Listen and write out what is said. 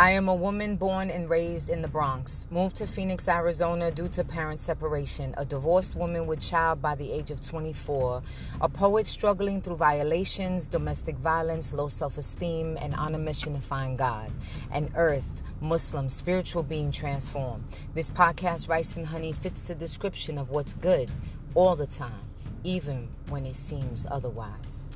I am a woman born and raised in the Bronx, moved to Phoenix, Arizona due to parent separation, a divorced woman with child by the age of 24, a poet struggling through violations, domestic violence, low self esteem, and on a mission to find God, an earth, Muslim, spiritual being transformed. This podcast, Rice and Honey, fits the description of what's good all the time, even when it seems otherwise.